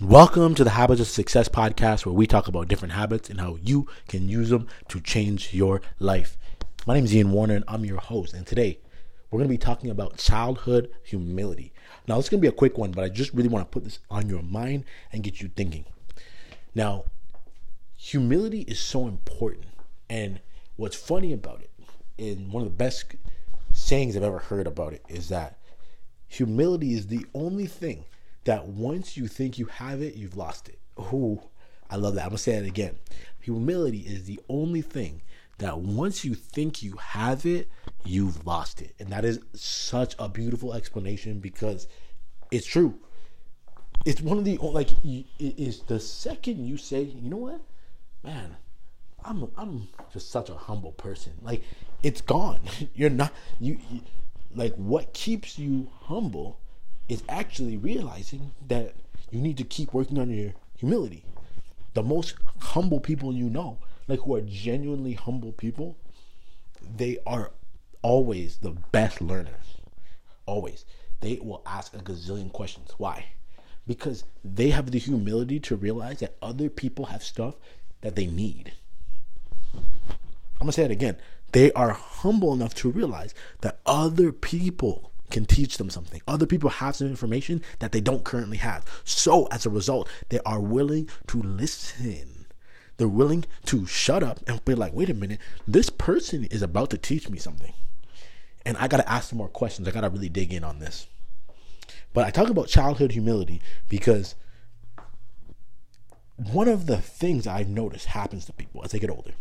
Welcome to the Habits of Success podcast, where we talk about different habits and how you can use them to change your life. My name is Ian Warner, and I'm your host. And today, we're going to be talking about childhood humility. Now, it's going to be a quick one, but I just really want to put this on your mind and get you thinking. Now, humility is so important. And what's funny about it, and one of the best sayings I've ever heard about it, is that humility is the only thing that once you think you have it, you've lost it. Oh, I love that. I'm gonna say it again. Humility is the only thing that once you think you have it, you've lost it. And that is such a beautiful explanation because it's true. It's one of the like it is the second you say, you know what, man, I'm I'm just such a humble person. Like it's gone. You're not you, you like what keeps you humble is actually realizing that you need to keep working on your humility. The most humble people you know, like who are genuinely humble people, they are always the best learners. Always. They will ask a gazillion questions. Why? Because they have the humility to realize that other people have stuff that they need. I'm going to say it again. They are humble enough to realize that other people can teach them something. Other people have some information that they don't currently have. So as a result, they are willing to listen. They're willing to shut up and be like, wait a minute, this person is about to teach me something. And I got to ask some more questions. I got to really dig in on this. But I talk about childhood humility because one of the things I've noticed happens to people as they get older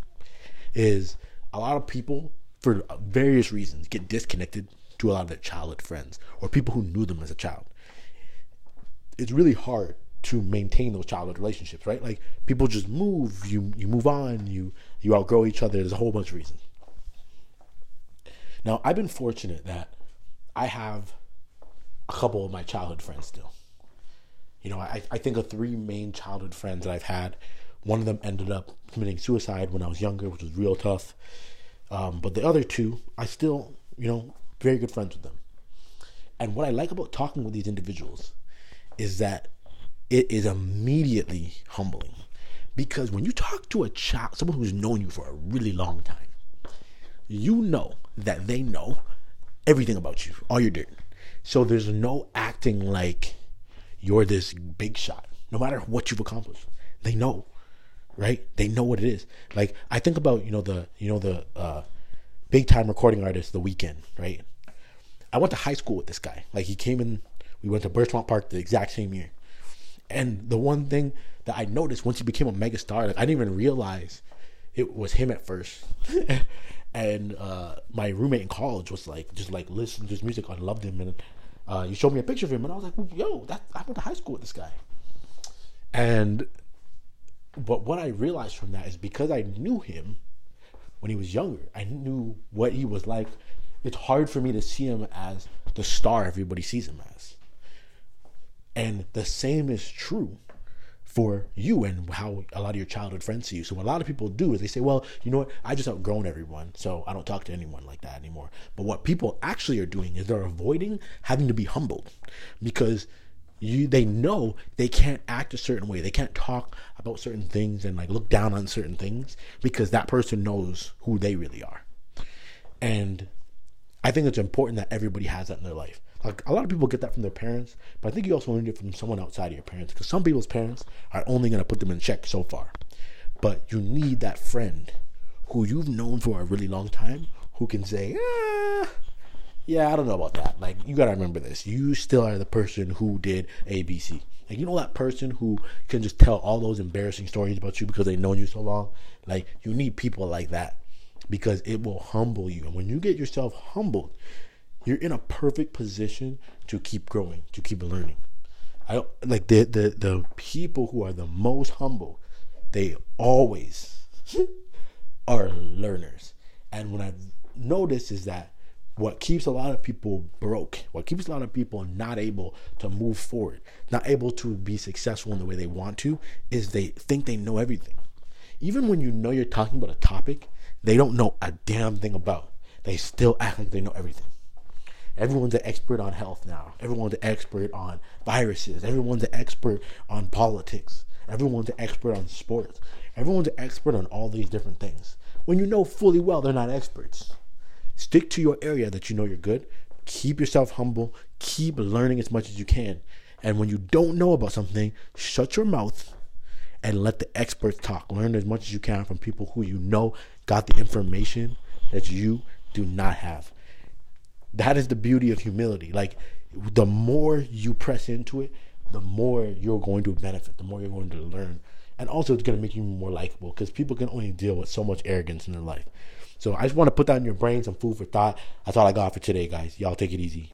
is a lot of people, for various reasons, get disconnected to a lot of their childhood friends or people who knew them as a child. It's really hard to maintain those childhood relationships, right? Like people just move, you you move on, you you outgrow each other. There's a whole bunch of reasons. Now, I've been fortunate that I have a couple of my childhood friends still. You know, I, I think of three main childhood friends that I've had. One of them ended up committing suicide when I was younger, which was real tough. Um, but the other two, I still, you know, very good friends with them. And what I like about talking with these individuals is that it is immediately humbling. Because when you talk to a child, someone who's known you for a really long time, you know that they know everything about you, all your dirt. So there's no acting like you're this big shot, no matter what you've accomplished. They know, right? They know what it is. Like I think about, you know, the you know, the uh big time recording artist, The Weeknd, right? I went to high school with this guy. Like he came in, we went to Birchmount Park the exact same year. And the one thing that I noticed once he became a mega star, like I didn't even realize it was him at first. and uh, my roommate in college was like, just like listen to his music. I loved him, and uh, you showed me a picture of him, and I was like, yo, that I went to high school with this guy. And but what I realized from that is because I knew him, when he was younger. I knew what he was like. It's hard for me to see him as the star everybody sees him as. And the same is true for you and how a lot of your childhood friends see you. So what a lot of people do is they say, well, you know what? I just outgrown everyone, so I don't talk to anyone like that anymore. But what people actually are doing is they're avoiding having to be humbled because you they know they can't act a certain way. They can't talk about certain things and like look down on certain things because that person knows who they really are. And i think it's important that everybody has that in their life. Like a lot of people get that from their parents but i think you also learn it from someone outside of your parents because some people's parents are only going to put them in check so far. But you need that friend who you've known for a really long time who can say ah yeah, I don't know about that. Like, you gotta remember this. You still are the person who did ABC. Like, you know that person who can just tell all those embarrassing stories about you because they've known you so long? Like, you need people like that because it will humble you. And when you get yourself humbled, you're in a perfect position to keep growing, to keep learning. I don't like the the the people who are the most humble, they always are learners. And what I've noticed is that what keeps a lot of people broke, what keeps a lot of people not able to move forward, not able to be successful in the way they want to, is they think they know everything. Even when you know you're talking about a topic they don't know a damn thing about, they still act like they know everything. Everyone's an expert on health now. Everyone's an expert on viruses. Everyone's an expert on politics. Everyone's an expert on sports. Everyone's an expert on all these different things. When you know fully well they're not experts. Stick to your area that you know you're good. Keep yourself humble. Keep learning as much as you can. And when you don't know about something, shut your mouth and let the experts talk. Learn as much as you can from people who you know got the information that you do not have. That is the beauty of humility. Like the more you press into it, the more you're going to benefit, the more you're going to learn. And also it's going to make you more likable because people can only deal with so much arrogance in their life. So I just want to put that in your brain, some food for thought. That's all I got for today, guys. Y'all take it easy.